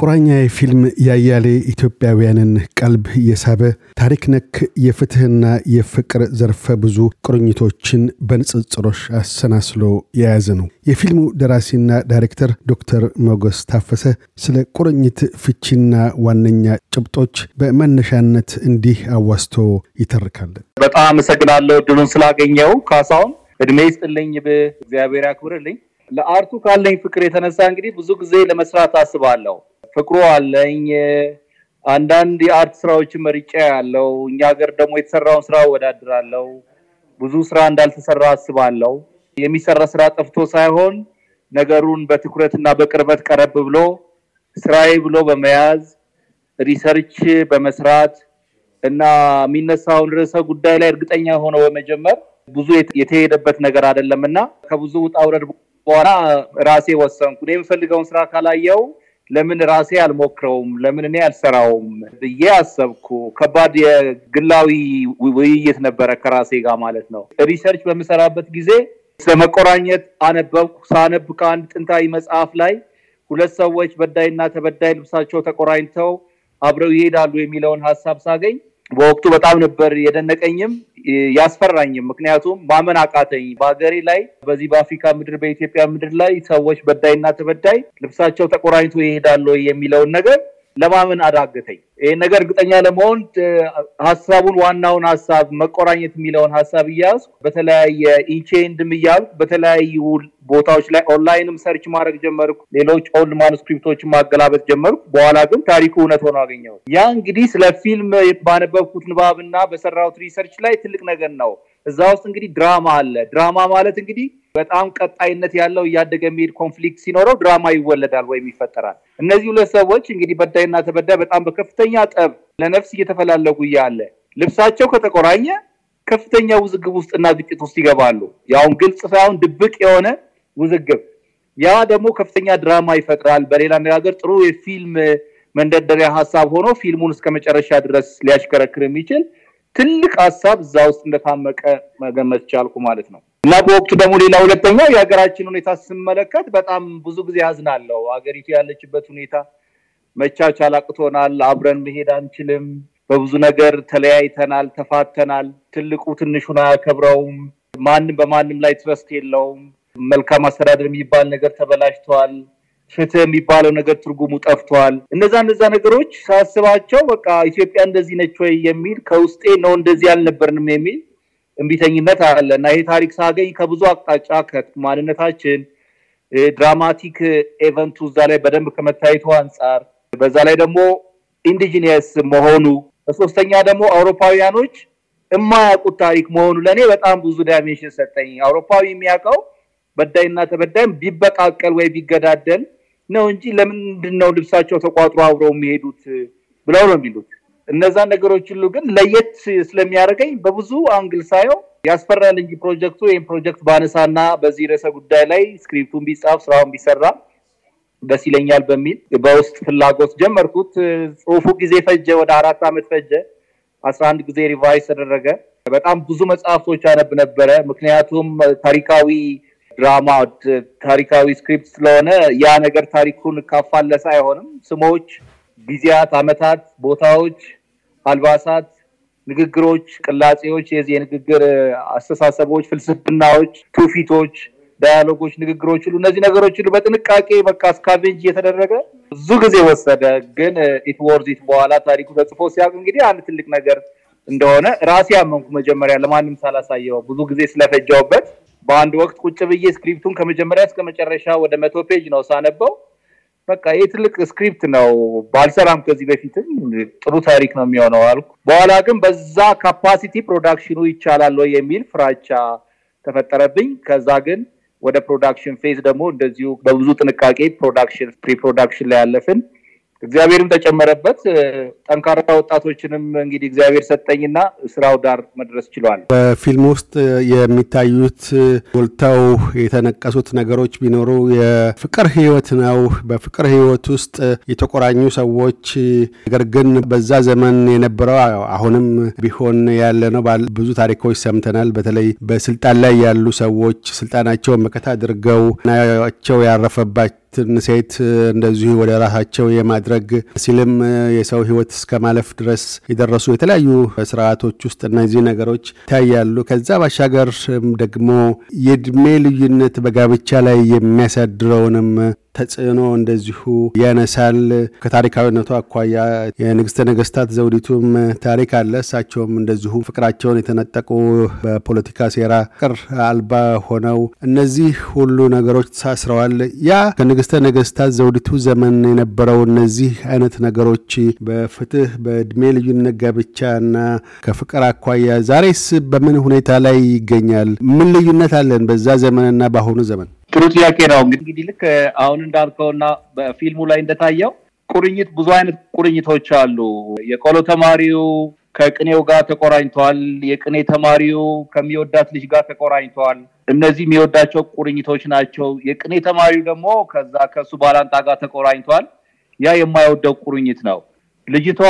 ቁራኛ ፊልም ያያሌ ኢትዮጵያውያንን ቀልብ የሳበ ታሪክ ነክ የፍትህና የፍቅር ዘርፈ ብዙ ቁርኝቶችን በንጽጽሮች አሰናስሎ የያዘ ነው። የፊልሙ ደራሲና ዳይሬክተር ዶክተር ሞገስ ታፈሰ ስለ ቁርኝት ፍቺና ዋነኛ ጭብጦች በመነሻነት እንዲህ አዋስቶ ይተርካል። በጣም አመሰግናለሁ እድሉን ስላገኘው ካሳሁን። እድሜ ይስጥልኝ፣ እግዚአብሔር ያክብርልኝ። ለአርቱ ካለኝ ፍቅር የተነሳ እንግዲህ ብዙ ጊዜ ለመስራት አስባለሁ። ፍቅሩ አለኝ። አንዳንድ የአርት ስራዎችን መርጫ ያለው እኛ ሀገር ደግሞ የተሰራውን ስራ እወዳድራለሁ። ብዙ ስራ እንዳልተሰራ አስባለሁ። የሚሰራ ስራ ጠፍቶ ሳይሆን ነገሩን በትኩረት እና በቅርበት ቀረብ ብሎ ስራዬ ብሎ በመያዝ research በመስራት እና የሚነሳውን ርዕሰ ጉዳይ ላይ እርግጠኛ ሆኖ በመጀመር ብዙ የተሄደበት ነገር አይደለም እና ከብዙ ውጣ ውረድ በኋላ ራሴ ወሰንኩ። እኔ የምፈልገውን ስራ ካላየው ለምን ራሴ አልሞክረውም? ለምን እኔ አልሰራውም ብዬ አሰብኩ። ከባድ የግላዊ ውይይት ነበረ ከራሴ ጋር ማለት ነው። research በምሰራበት ጊዜ ስለ መቆራኘት አነበብኩ። ሳነብ ከአንድ ጥንታዊ መጽሐፍ ላይ ሁለት ሰዎች በዳይና ተበዳይ ልብሳቸው ተቆራኝተው አብረው ይሄዳሉ የሚለውን ሀሳብ ሳገኝ በወቅቱ በጣም ነበር የደነቀኝም ያስፈራኝም። ምክንያቱም ማመን አቃተኝ። በሀገሬ ላይ በዚህ በአፍሪካ ምድር በኢትዮጵያ ምድር ላይ ሰዎች በዳይና ተበዳይ ልብሳቸው ተቆራኝቶ ይሄዳሉ የሚለውን ነገር ለማመን አዳገተኝ። ይህ ነገር እርግጠኛ ለመሆን ሀሳቡን ዋናውን ሀሳብ መቆራኘት የሚለውን ሀሳብ እያያዝኩ በተለያየ ኢንቼንድም እያልኩ በተለያዩ ቦታዎች ላይ online ም search ማድረግ ጀመርኩ። ሌሎች old manuscript ኦችን ማገላበጥ ጀመርኩ። በኋላ ግን ታሪኩ እውነት ሆኖ አገኘሁት። ያ እንግዲህ ስለ ፊልም ባነበብኩት ንባብና በሰራሁት research ላይ ትልቅ ነገር ነው። እዛ ውስጥ እንግዲህ ድራማ አለ። ድራማ ማለት እንግዲህ በጣም ቀጣይነት ያለው እያደገ የሚሄድ conflict ሲኖረው ድራማ ይወለዳል ወይም ይፈጠራል። እነዚህ ሁለት ሰዎች እንግዲህ በዳይና ተበዳይ በጣም በከፍተኛ ጠብ ለነፍስ እየተፈላለጉ እያለ ልብሳቸው ከተቆራኘ ከፍተኛ ውዝግብ ውስጥና ግጭት ውስጥ ይገባሉ። ያውም ግልጽ ሳይሆን ድብቅ የሆነ ውዝግብ። ያ ደግሞ ከፍተኛ ድራማ ይፈጥራል። በሌላ አነጋገር ጥሩ የፊልም መንደርደሪያ ሀሳብ ሆኖ ፊልሙን እስከ መጨረሻ ድረስ ሊያሽከረክር የሚችል ትልቅ ሀሳብ እዛ ውስጥ እንደታመቀ መገመት ቻልኩ ማለት ነው። እና በወቅቱ ደግሞ ሌላ ሁለተኛው የሀገራችን ሁኔታ ስመለከት በጣም ብዙ ጊዜ ያዝናለው። ሀገሪቱ ያለችበት ሁኔታ መቻቻል አቅቶናል። አብረን መሄድ አንችልም። በብዙ ነገር ተለያይተናል፣ ተፋተናል። ትልቁ ትንሹን አያከብረውም። ማንም በማንም ላይ ትረስት የለውም። መልካም አስተዳደር የሚባል ነገር ተበላሽተዋል። ፍትህ የሚባለው ነገር ትርጉሙ ጠፍቷል። እነዛ እነዛ ነገሮች ሳስባቸው በቃ ኢትዮጵያ እንደዚህ ነች ወይ የሚል ከውስጤ ነው እንደዚህ አልነበርንም የሚል እምቢተኝነት አለ እና ይሄ ታሪክ ሳገኝ ከብዙ አቅጣጫ ከማንነታችን dramatic event ኡ እዛ ላይ በደንብ ከመታየቱ አንጻር በዛ ላይ ደግሞ indigenous መሆኑ በሶስተኛ ደግሞ አውሮፓውያኖች የማያውቁት ታሪክ መሆኑ ለእኔ በጣም ብዙ dimension ሰጠኝ። አውሮፓዊ የሚያውቀው በዳይና ተበዳይም ቢበቃቀል ወይ ቢገዳደል ነው እንጂ ለምንድን ነው ልብሳቸው ተቋጥሮ አብረው የሚሄዱት ብለው ነው የሚሉት። እነዛ ነገሮች ሁሉ ግን ለየት ስለሚያደርገኝ በብዙ angle ሳየው ያስፈራል እንጂ ፕሮጀክቱ ወይም ፕሮጀክት ባነሳና በዚህ ርዕሰ ጉዳይ ላይ script ኡን ቢጻፍ ስራውን ቢሰራ ደስ ይለኛል በሚል በውስጥ ፍላጎት ጀመርኩት። ጽሁፉ ጊዜ ፈጀ፣ ወደ አራት ዓመት ፈጀ። አስራ አንድ ጊዜ revise ተደረገ። በጣም ብዙ መጽሐፍቶች አነብ ነበረ። ምክንያቱም ታሪካዊ ድራማ ታሪካዊ script ስለሆነ ያ ነገር ታሪኩን ካፋለሰ አይሆንም። ስሞች፣ ጊዜያት፣ አመታት፣ ቦታዎች፣ አልባሳት፣ ንግግሮች፣ ቅላጼዎች፣ የዚህ የንግግር አስተሳሰቦች፣ ፍልስፍናዎች፣ ትውፊቶች፣ dialogue ኦች፣ ንግግሮች ሁሉ እነዚህ ነገሮች ሁሉ በጥንቃቄ በቃ scavenge እየተደረገ ብዙ ጊዜ ወሰደ። ግን it worth it በኋላ ታሪኩ ተጽፎ ሲያውቅ እንግዲህ አንድ ትልቅ ነገር እንደሆነ ራሴ ያመንኩ መጀመሪያ ለማንም ሳላሳየው ብዙ ጊዜ ስለፈጃውበት በአንድ ወቅት ቁጭ ብዬ script ኡን ከመጀመሪያ እስከ መጨረሻ ወደ መቶ page ነው ሳነበው። በቃ ትልቅ script ነው፣ ባልሰራም ከዚህ በፊትም ጥሩ ታሪክ ነው የሚሆነው አልኩ። በኋላ ግን በዛ capacity production ኡ ይቻላል ወይ የሚል ፍራቻ ተፈጠረብኝ። ከዛ ግን ወደ production phase ደግሞ እንደዚሁ በብዙ ጥንቃቄ production pre production ላይ ያለፍን። እግዚአብሔርም ተጨመረበት። ጠንካራ ወጣቶችንም እንግዲህ እግዚአብሔር ሰጠኝና ስራው ዳር መድረስ ችሏል። በፊልም ውስጥ የሚታዩት ጎልተው የተነቀሱት ነገሮች ቢኖሩ የፍቅር ህይወት ነው። በፍቅር ህይወት ውስጥ የተቆራኙ ሰዎች ነገር ግን በዛ ዘመን የነበረው አሁንም ቢሆን ያለ ነው። ብዙ ታሪኮች ሰምተናል። በተለይ በስልጣን ላይ ያሉ ሰዎች ስልጣናቸውን መከታ አድርገው ናቸው ያረፈባቸው ሴት እንደዚሁ ወደ ራሳቸው የማድረግ ሲልም የሰው ህይወት እስከ ማለፍ ድረስ የደረሱ የተለያዩ ስርዓቶች ውስጥ እነዚህ ነገሮች ይታያሉ። ከዛ ባሻገር ደግሞ የእድሜ ልዩነት በጋብቻ ላይ የሚያሳድረውንም ተጽዕኖ እንደዚሁ ያነሳል። ከታሪካዊነቱ አኳያ የንግስተ ነገስታት ዘውዲቱም ታሪክ አለ። እሳቸውም እንደዚሁ ፍቅራቸውን የተነጠቁ በፖለቲካ ሴራ ፍቅር አልባ ሆነው እነዚህ ሁሉ ነገሮች ተሳስረዋል። ያ ከንግስተ ነገስታት ዘውዲቱ ዘመን የነበረው እነዚህ አይነት ነገሮች በፍትህ በእድሜ ልዩነት ጋብቻ እና ከፍቅር አኳያ ዛሬስ በምን ሁኔታ ላይ ይገኛል? ምን ልዩነት አለን በዛ ዘመንና በአሁኑ ዘመን? ጥሩ ጥያቄ ነው። እንግዲህ ልክ አሁን እንዳልከውና በፊልሙ ላይ እንደታየው ቁርኝት ብዙ አይነት ቁርኝቶች አሉ። የቆሎ ተማሪው ከቅኔው ጋር ተቆራኝተዋል። የቅኔ ተማሪው ከሚወዳት ልጅ ጋር ተቆራኝተዋል። እነዚህ የሚወዳቸው ቁርኝቶች ናቸው። የቅኔ ተማሪው ደግሞ ከዛ ከሱ ባላንጣ ጋር ተቆራኝተዋል። ያ የማይወደው ቁርኝት ነው። ልጅቷ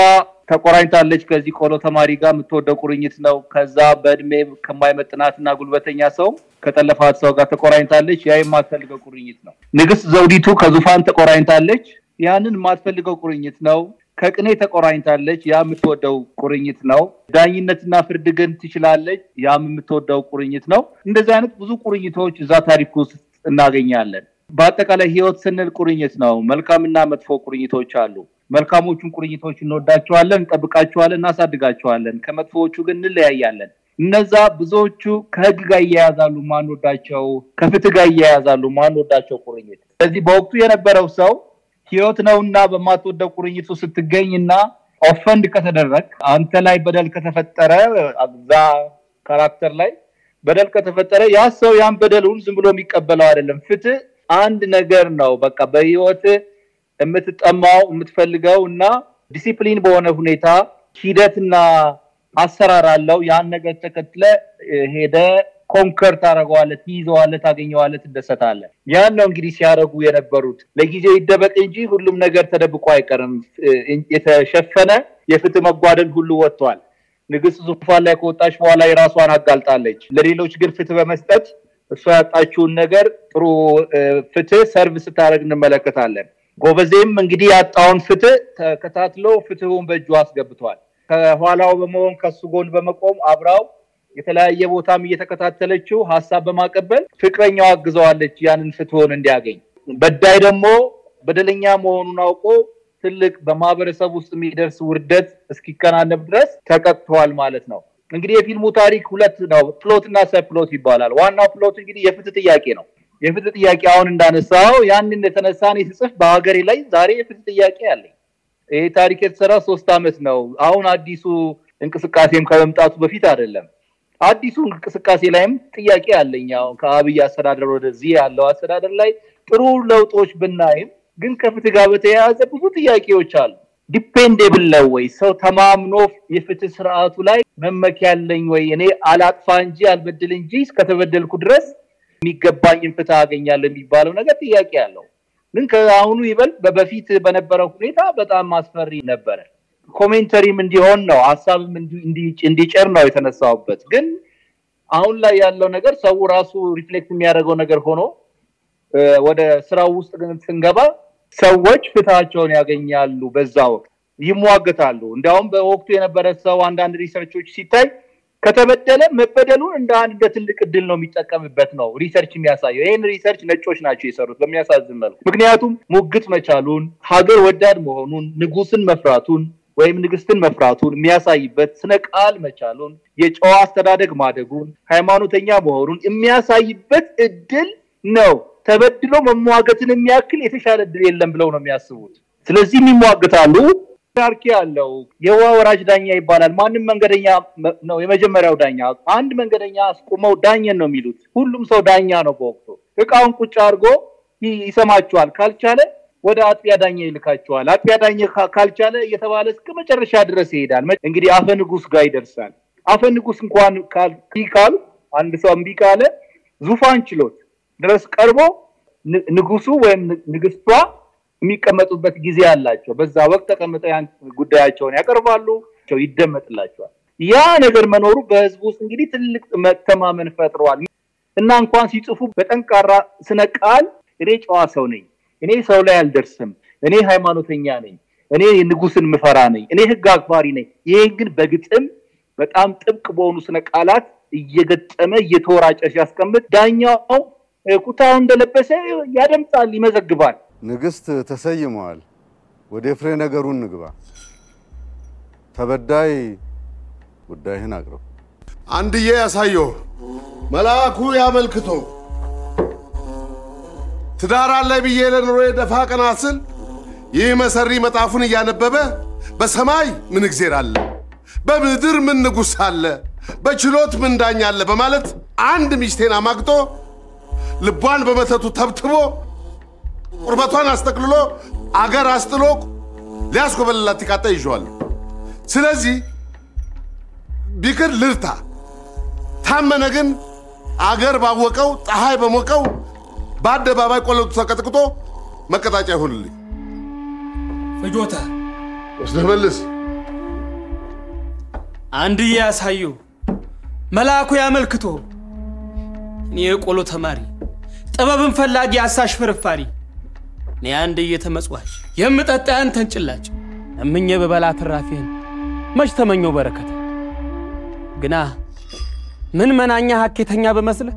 ተቆራኝታለች ከዚህ ቆሎ ተማሪ ጋር የምትወደው ቁርኝት ነው። ከዛ በእድሜ ከማይመጥናትና ጉልበተኛ ሰው ከጠለፋት ሰው ጋር ተቆራኝታለች። ያ የማትፈልገው ቁርኝት ነው። ንግስት ዘውዲቱ ከዙፋን ተቆራኝታለች። ያንን የማትፈልገው ቁርኝት ነው። ከቅኔ ተቆራኝታለች። ያ የምትወደው ቁርኝት ነው። ዳኝነትና ፍርድ ግን ትችላለች። ያም የምትወደው ቁርኝት ነው። እንደዚህ አይነት ብዙ ቁርኝቶች እዛ ታሪክ ውስጥ እናገኛለን። በአጠቃላይ ህይወት ስንል ቁርኝት ነው። መልካምና መጥፎ ቁርኝቶች አሉ። መልካሞቹን ቁርኝቶች እንወዳቸዋለን፣ እንጠብቃቸዋለን፣ እናሳድጋቸዋለን። ከመጥፎዎቹ ግን እንለያያለን። እነዛ ብዙዎቹ ከህግ ጋር እያያዛሉ ማንወዳቸው፣ ከፍትህ ጋር እያያዛሉ ማንወዳቸው ቁርኝት። ስለዚህ በወቅቱ የነበረው ሰው ህይወት ነውና በማትወደው ቁርኝቱ ስትገኝና offend ከተደረግ አንተ ላይ በደል ከተፈጠረ እዛ character ላይ በደል ከተፈጠረ ያ ሰው ያን በደሉን ዝም ብሎ የሚቀበለው አይደለም። ፍትህ አንድ ነገር ነው። በቃ በህይወት የምትጠማው የምትፈልገው እና ዲሲፕሊን በሆነ ሁኔታ ሂደትና አሰራር አለው። ያን ነገር ተከትለ ሄደ conquer ታደረገዋለ፣ ትይዘዋለ፣ ታገኘዋለ፣ ትደሰታለ። ያን ነው እንግዲህ ሲያደርጉ የነበሩት። ለጊዜው ይደበቅ እንጂ ሁሉም ነገር ተደብቆ አይቀርም። የተሸፈነ የፍትህ መጓደል ሁሉ ወጥቷል። ንግስት ዙፋን ላይ ከወጣች በኋላ የራሷን አጋልጣለች። ለሌሎች ግን ፍትህ በመስጠት እሷ ያጣችውን ነገር ጥሩ ፍትህ ሰርቭ ስታደርግ እንመለከታለን። ጎበዜም እንግዲህ ያጣውን ፍትህ ተከታትሎ ፍትሁን በእጁ አስገብቷል። ከኋላው በመሆን ከሱ ጎን በመቆም አብራው የተለያየ ቦታም እየተከታተለችው ሀሳብ በማቀበል ፍቅረኛው አግዘዋለች ያንን ፍትሆን እንዲያገኝ። በዳይ ደግሞ በደለኛ መሆኑን አውቆ ትልቅ በማህበረሰብ ውስጥ የሚደርስ ውርደት እስኪከናነብ ድረስ ተቀጥተዋል ማለት ነው። እንግዲህ የፊልሙ ታሪክ ሁለት ነው፣ ፕሎት እና ሰፕሎት ይባላል። ዋናው ፕሎት እንግዲህ የፍትህ ጥያቄ ነው። የፍትህ ጥያቄ አሁን እንዳነሳው ያንን የተነሳን ስጽፍ በሀገሬ ላይ ዛሬ የፍትህ ጥያቄ አለኝ። ይህ ታሪክ የተሰራ ሶስት ዓመት ነው። አሁን አዲሱ እንቅስቃሴም ከመምጣቱ በፊት አይደለም። አዲሱ እንቅስቃሴ ላይም ጥያቄ አለኝ። አሁን ከአብይ አስተዳደር ወደዚህ ያለው አስተዳደር ላይ ጥሩ ለውጦች ብናይም ግን ከፍትህ ጋር በተያያዘ ብዙ ጥያቄዎች አሉ። dependable ነው ወይ? ሰው ተማምኖ የፍትህ ስርዓቱ ላይ መመኪያ ያለኝ ወይ? እኔ አላጥፋ እንጂ አልበድል እንጂ እስከተበደልኩ ድረስ የሚገባኝን ፍትህ አገኛለሁ የሚባለው ነገር ጥያቄ አለው። ግን ከአሁኑ ይበልጥ በፊት በነበረው ሁኔታ በጣም አስፈሪ ነበረ። commentary ም እንዲሆን ነው ሀሳብም እንዲጨር ነው የተነሳውበት። ግን አሁን ላይ ያለው ነገር ሰው ራሱ reflect የሚያደርገው ነገር ሆኖ ወደ ስራው ውስጥ ስንገባ ሰዎች ፍትሃቸውን ያገኛሉ። በዛ ወቅት ይሟገታሉ። እንዲያውም በወቅቱ የነበረ ሰው አንዳንድ research ኦች ሲታይ ከተበደለ መበደሉን እንደ አንድ ትልቅ እድል ነው የሚጠቀምበት ነው research የሚያሳየው። ይህን research ነጮች ናቸው የሰሩት በሚያሳዝን መልኩ። ምክንያቱም ሙግት መቻሉን፣ ሀገር ወዳድ መሆኑን፣ ንጉስን መፍራቱን ወይም ንግስትን መፍራቱን የሚያሳይበት ስነ ቃል መቻሉን፣ የጨዋ አስተዳደግ ማደጉን፣ ሃይማኖተኛ መሆኑን የሚያሳይበት እድል ነው። ተበድሎ መሟገትን የሚያክል የተሻለ እድል የለም ብለው ነው የሚያስቡት። ስለዚህም ይሟገታሉ። ሂራርኪ አለው። የውሃ ወራጅ ዳኛ ይባላል። ማንም መንገደኛ ነው የመጀመሪያው ዳኛ። አንድ መንገደኛ አስቁመው ዳኘን ነው የሚሉት። ሁሉም ሰው ዳኛ ነው። በወቅቱ እቃውን ቁጭ አድርጎ ይሰማቸዋል። ካልቻለ ወደ አጥቢያ ዳኛ ይልካቸዋል። አጥቢያ ዳኛ ካልቻለ እየተባለ እስከ መጨረሻ ድረስ ይሄዳል። እንግዲህ አፈ ንጉስ ጋር ይደርሳል። አፈ ንጉስ እንኳን ካሉ አንድ ሰው እምቢ ካለ ዙፋን ችሎት ድረስ ቀርቦ ንጉሱ ወይም ንግስቷ የሚቀመጡበት ጊዜ አላቸው። በዛ ወቅት ተቀምጠው ያን ጉዳያቸውን ያቀርባሉ፣ ይደመጥላቸዋል። ያ ነገር መኖሩ በህዝቡ ውስጥ እንግዲህ ትልቅ መተማመን ፈጥሯል እና እንኳን ሲጽፉ በጠንካራ ስነ ቃል እኔ ጨዋ ሰው ነኝ፣ እኔ ሰው ላይ አልደርስም፣ እኔ ሃይማኖተኛ ነኝ፣ እኔ ንጉስን ምፈራ ነኝ፣ እኔ ህግ አክባሪ ነኝ። ይሄን ግን በግጥም በጣም ጥብቅ በሆኑ ስነ ቃላት እየገጠመ እየተወራጨ ሲያስቀምጥ ዳኛው ኩታውን እንደለበሰ ያደምጣል፣ ይመዘግባል። ንግስት ተሰይመዋል። ወደ ፍሬ ነገሩን ንግባ። ተበዳይ ጉዳይህን አቅርብ። አንድዬ ያሳየው መልአኩ ያመልክቶ ትዳር አለ ብዬ ለኑሮ ደፋ ቀና ስል ይህ መሰሪ መጣፉን እያነበበ በሰማይ ምን እግዜር አለ፣ በምድር ምን ንጉሥ አለ፣ በችሎት ምን ዳኛ አለ በማለት አንድ ሚስቴን አማግጦ ልቧን በመተቱ ተብትቦ ቁርበቷን አስጠቅልሎ አገር አስጥሎ ሊያስኮበልላት ይቃጣ ይዤዋለሁ። ስለዚህ ቢክር ልርታ፣ ታመነ ግን አገር ባወቀው ፀሐይ በሞቀው በአደባባይ ቆለቱ ተቀጥቅጦ መቀጣጫ ይሆንልኝ። ፍጆታ ወስደህ መልስ። አንድዬ ያሳዩ መልአኩ ያመልክቶ እኔ የቆሎ ተማሪ ጥበብን ፈላጊ አሳሽ ፍርፋሪ እኔ አንድዬ ተመጽዋች የምጠጣ ያንተን ጭላጭ እምኜ በበላ ትራፊህን መች ተመኘው በረከት ግና ምን መናኛ ሀኬተኛ በመስልህ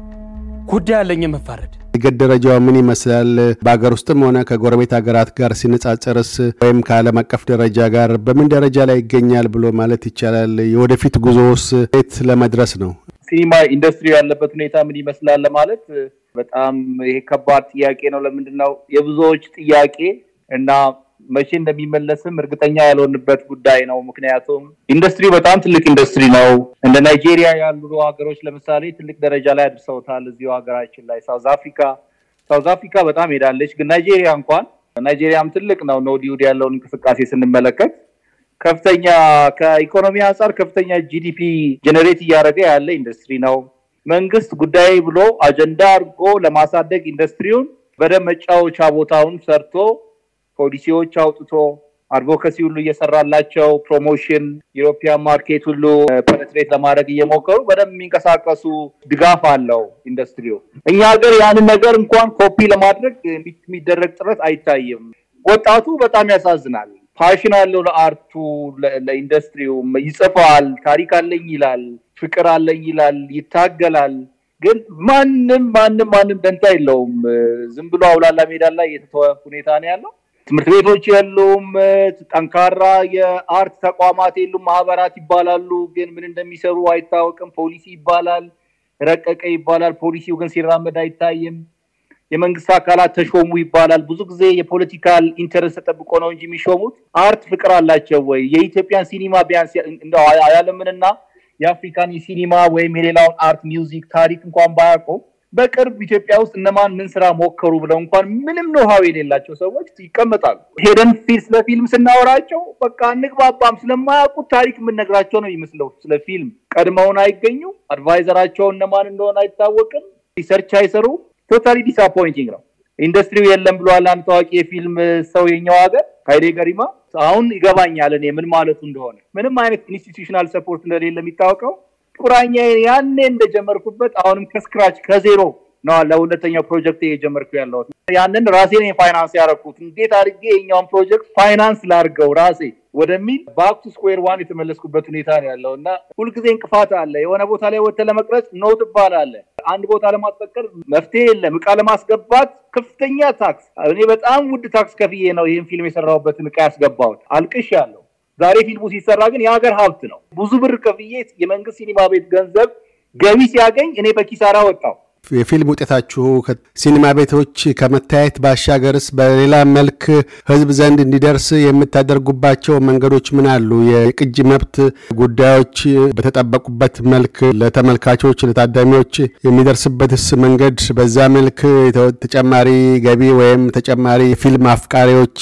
ጉዳይ አለኝ የመፋረድ እድገት ደረጃው ምን ይመስላል? በሀገር ውስጥም ሆነ ከጎረቤት ሀገራት ጋር ሲነጻጸርስ ወይም ከዓለም አቀፍ ደረጃ ጋር በምን ደረጃ ላይ ይገኛል ብሎ ማለት ይቻላል? የወደፊት ጉዞውስ የት ለመድረስ ነው? ሲኒማ ኢንዱስትሪ ያለበት ሁኔታ ምን ይመስላል ለማለት በጣም ይሄ ከባድ ጥያቄ ነው። ለምንድን ነው የብዙዎች ጥያቄ እና መቼ እንደሚመለስም እርግጠኛ ያልሆንበት ጉዳይ ነው። ምክንያቱም ኢንዱስትሪ በጣም ትልቅ ኢንዱስትሪ ነው። እንደ ናይጄሪያ ያሉ ሀገሮች ለምሳሌ ትልቅ ደረጃ ላይ አድርሰውታል። እዚሁ ሀገራችን ላይ ሳውዝ አፍሪካ ሳውዝ አፍሪካ በጣም ሄዳለች። ግን ናይጄሪያ እንኳን ናይጄሪያም ትልቅ ነው። ኖሊውድ ያለውን እንቅስቃሴ ስንመለከት ከፍተኛ ከኢኮኖሚ አንጻር ከፍተኛ GDP generate እያደረገ ያለ ኢንዱስትሪ ነው። መንግስት ጉዳይ ብሎ አጀንዳ አድርጎ ለማሳደግ ኢንዱስትሪውን በደንብ መጫወቻ ቦታውን ሰርቶ ፖሊሲዎች አውጥቶ advocacy ሁሉ እየሰራላቸው promotion European market ሁሉ penetrate ለማድረግ እየሞከሩ በደንብ የሚንቀሳቀሱ ድጋፍ አለው ኢንዱስትሪው። እኛ ሀገር ያንን ነገር እንኳን ኮፒ ለማድረግ የሚደረግ ጥረት አይታይም። ወጣቱ በጣም ያሳዝናል። passion አለው ለ art ኡ ለኢንዱስትሪው፣ ይጽፋል፣ ታሪክ አለኝ ይላል፣ ፍቅር አለኝ ይላል፣ ይታገላል። ግን ማንም ማንም ማንም ደንታ የለውም። ዝም ብሎ አውላላ ሜዳ ላይ የተተወ ሁኔታ ነው ያለው። ትምህርት ቤቶች የሉም። ጠንካራ የ art ተቋማት የሉም። ማህበራት ይባላሉ፣ ግን ምን እንደሚሰሩ አይታወቅም። ፖሊሲ ይባላል፣ ረቀቀ ይባላል። ፖሊሲው ግን ሲራመድ አይታይም። የመንግስት አካላት ተሾሙ ይባላል። ብዙ ጊዜ የ political interest ተጠብቆ ነው እንጂ የሚሾሙት art ፍቅር አላቸው ወይ? የኢትዮጵያን ሲኒማ ቢያንስ ያለምንና የአፍሪካን የሲኒማ ወይም የሌላውን art music ታሪክ እንኳን ባያውቁም በቅርብ ኢትዮጵያ ውስጥ እነማን ምን ስራ ሞከሩ ብለው እንኳን ምንም know-how የሌላቸው ሰዎች ይቀመጣሉ። ሄደን ስለ ፊልም ስናወራቸው በቃ እንግባባም ስለማያውቁት ታሪክ የምንነግራቸው ነው ይመስለው። ስለ ፊልም ቀድመውን አይገኙ፣ adviser ኣቸው እነማን እንደሆነ አይታወቅም፣ research አይሰሩ። totally disappointing ነው። ኢንዱስትሪው የለም ብሏል አንድ ታዋቂ የፊልም ሰው የኛው ሀገር ሀይሌ ገሪማ። አሁን ይገባኛል እኔ ምን ማለቱ እንደሆነ። ምንም አይነት institutional support እንደሌለ የሚታወቀው ቁራኛ ያኔ እንደጀመርኩበት አሁንም ከ scratch ከዜሮ ነው ለሁለተኛው ፕሮጀክት እየጀመርኩ ያለሁት። ያንን ራሴን ፋይናንስ ያደረኩት እንዴት አድርጌ የኛውን ፕሮጀክት ፋይናንስ ላድርገው ራሴ ወደሚል back to square one የተመለስኩበት ሁኔታ ነው ያለው እና ሁልጊዜ እንቅፋት አለ። የሆነ ቦታ ላይ ወጥተህ ለመቅረጽ no ትባላለህ። አንድ ቦታ ለማስፈቀድ መፍትሄ የለም። እቃ ለማስገባት ከፍተኛ ታክስ። እኔ በጣም ውድ ታክስ ከፍዬ ነው ይህን ፊልም የሰራሁበትን እቃ ያስገባሁት። አልቅሽ ያለው ዛሬ ፊልሙ ሲሰራ ግን የሀገር ሀብት ነው። ብዙ ብር ከፍዬ የመንግስት ሲኒማ ቤት ገንዘብ ገቢ ሲያገኝ እኔ በኪሳራ ወጣው። የፊልም ውጤታችሁ ሲኒማ ቤቶች ከመታየት ባሻገርስ በሌላ መልክ ህዝብ ዘንድ እንዲደርስ የምታደርጉባቸው መንገዶች ምን አሉ? የቅጂ መብት ጉዳዮች በተጠበቁበት መልክ ለተመልካቾች ለታዳሚዎች የሚደርስበትስ መንገድ በዛ መልክ ተጨማሪ ገቢ ወይም ተጨማሪ ፊልም አፍቃሪዎች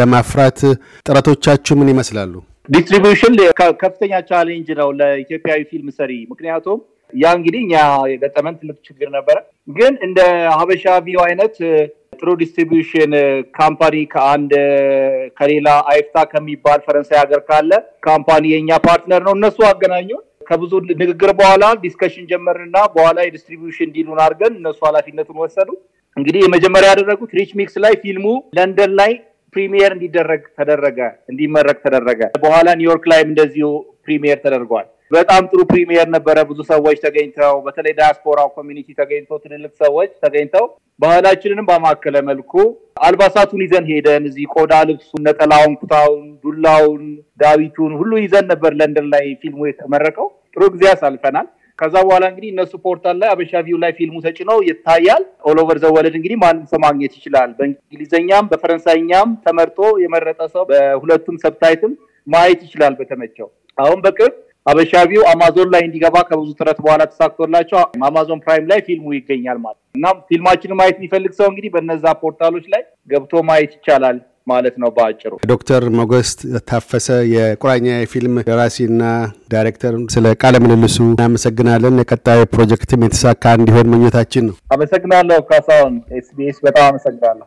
ለማፍራት ጥረቶቻችሁ ምን ይመስላሉ? distribution ከፍተኛ challenge ነው ለኢትዮጵያዊ ፊልም ሰሪ። ምክንያቱም ያ እንግዲህ እኛ የገጠመን ትልቅ ችግር ነበረ። ግን እንደ ሀበሻ ቪው አይነት ጥሩ distribution company ከአንድ ከሌላ አይፍታ ከሚባል ፈረንሳይ ሀገር ካለ company የእኛ partner ነው። እነሱ አገናኙ። ከብዙ ንግግር በኋላ discussion ጀመርንና በኋላ የ distribution deal ኡን አድርገን እነሱ ኃላፊነቱን ወሰዱ። እንግዲህ የመጀመሪያ ያደረጉት ሪች ሚክስ ላይ ፊልሙ ለንደን ላይ premiere እንዲደረግ ተደረገ፣ እንዲመረቅ ተደረገ። በኋላ ኒውዮርክ ላይም እንደዚሁ premiere ተደርጓል። በጣም ጥሩ premiere ነበረ። ብዙ ሰዎች ተገኝተው በተለይ ዳያስፖራው community ተገኝተው ትልልቅ ሰዎች ተገኝተው ባህላችንንም ባማከለ መልኩ አልባሳቱን ይዘን ሄደን እዚህ ቆዳ ልብሱን፣ ነጠላውን፣ ኩታውን፣ ዱላውን፣ ዳዊቱን ሁሉ ይዘን ነበር ለንደን ላይ ፊልሙ የተመረቀው። ጥሩ ጊዜ አሳልፈናል። ከዛ በኋላ እንግዲህ እነሱ portal ላይ ሀበሻ ቪው ላይ ፊልሙ ተጭኖ ይታያል። all over the world እንግዲህ ማንም ሰው ማግኘት ይችላል። በእንግሊዝኛም በፈረንሳይኛም ተመርጦ የመረጠ ሰው በሁለቱም subtitle ም ማየት ይችላል በተመቸው። አሁን በቅርብ ሀበሻ ቪው አማዞን ላይ እንዲገባ ከብዙ ጥረት በኋላ ተሳክቶላቸው አማዞን ፕራይም ላይ ፊልሙ ይገኛል ማለት እና ፊልማችንን ማየት የሚፈልግ ሰው እንግዲህ በነዛ portal ኦች ላይ ገብቶ ማየት ይቻላል ማለት ነው በአጭሩ። ዶክተር ሞገስ ታፈሰ የቁራኛ የፊልም ደራሲና ዳይሬክተር፣ ስለ ቃለ ምልልሱ እናመሰግናለን። የቀጣዩ ፕሮጀክትም የተሳካ እንዲሆን ምኞታችን ነው። አመሰግናለሁ ካሳሁን። ኤስቢኤስ በጣም አመሰግናለሁ።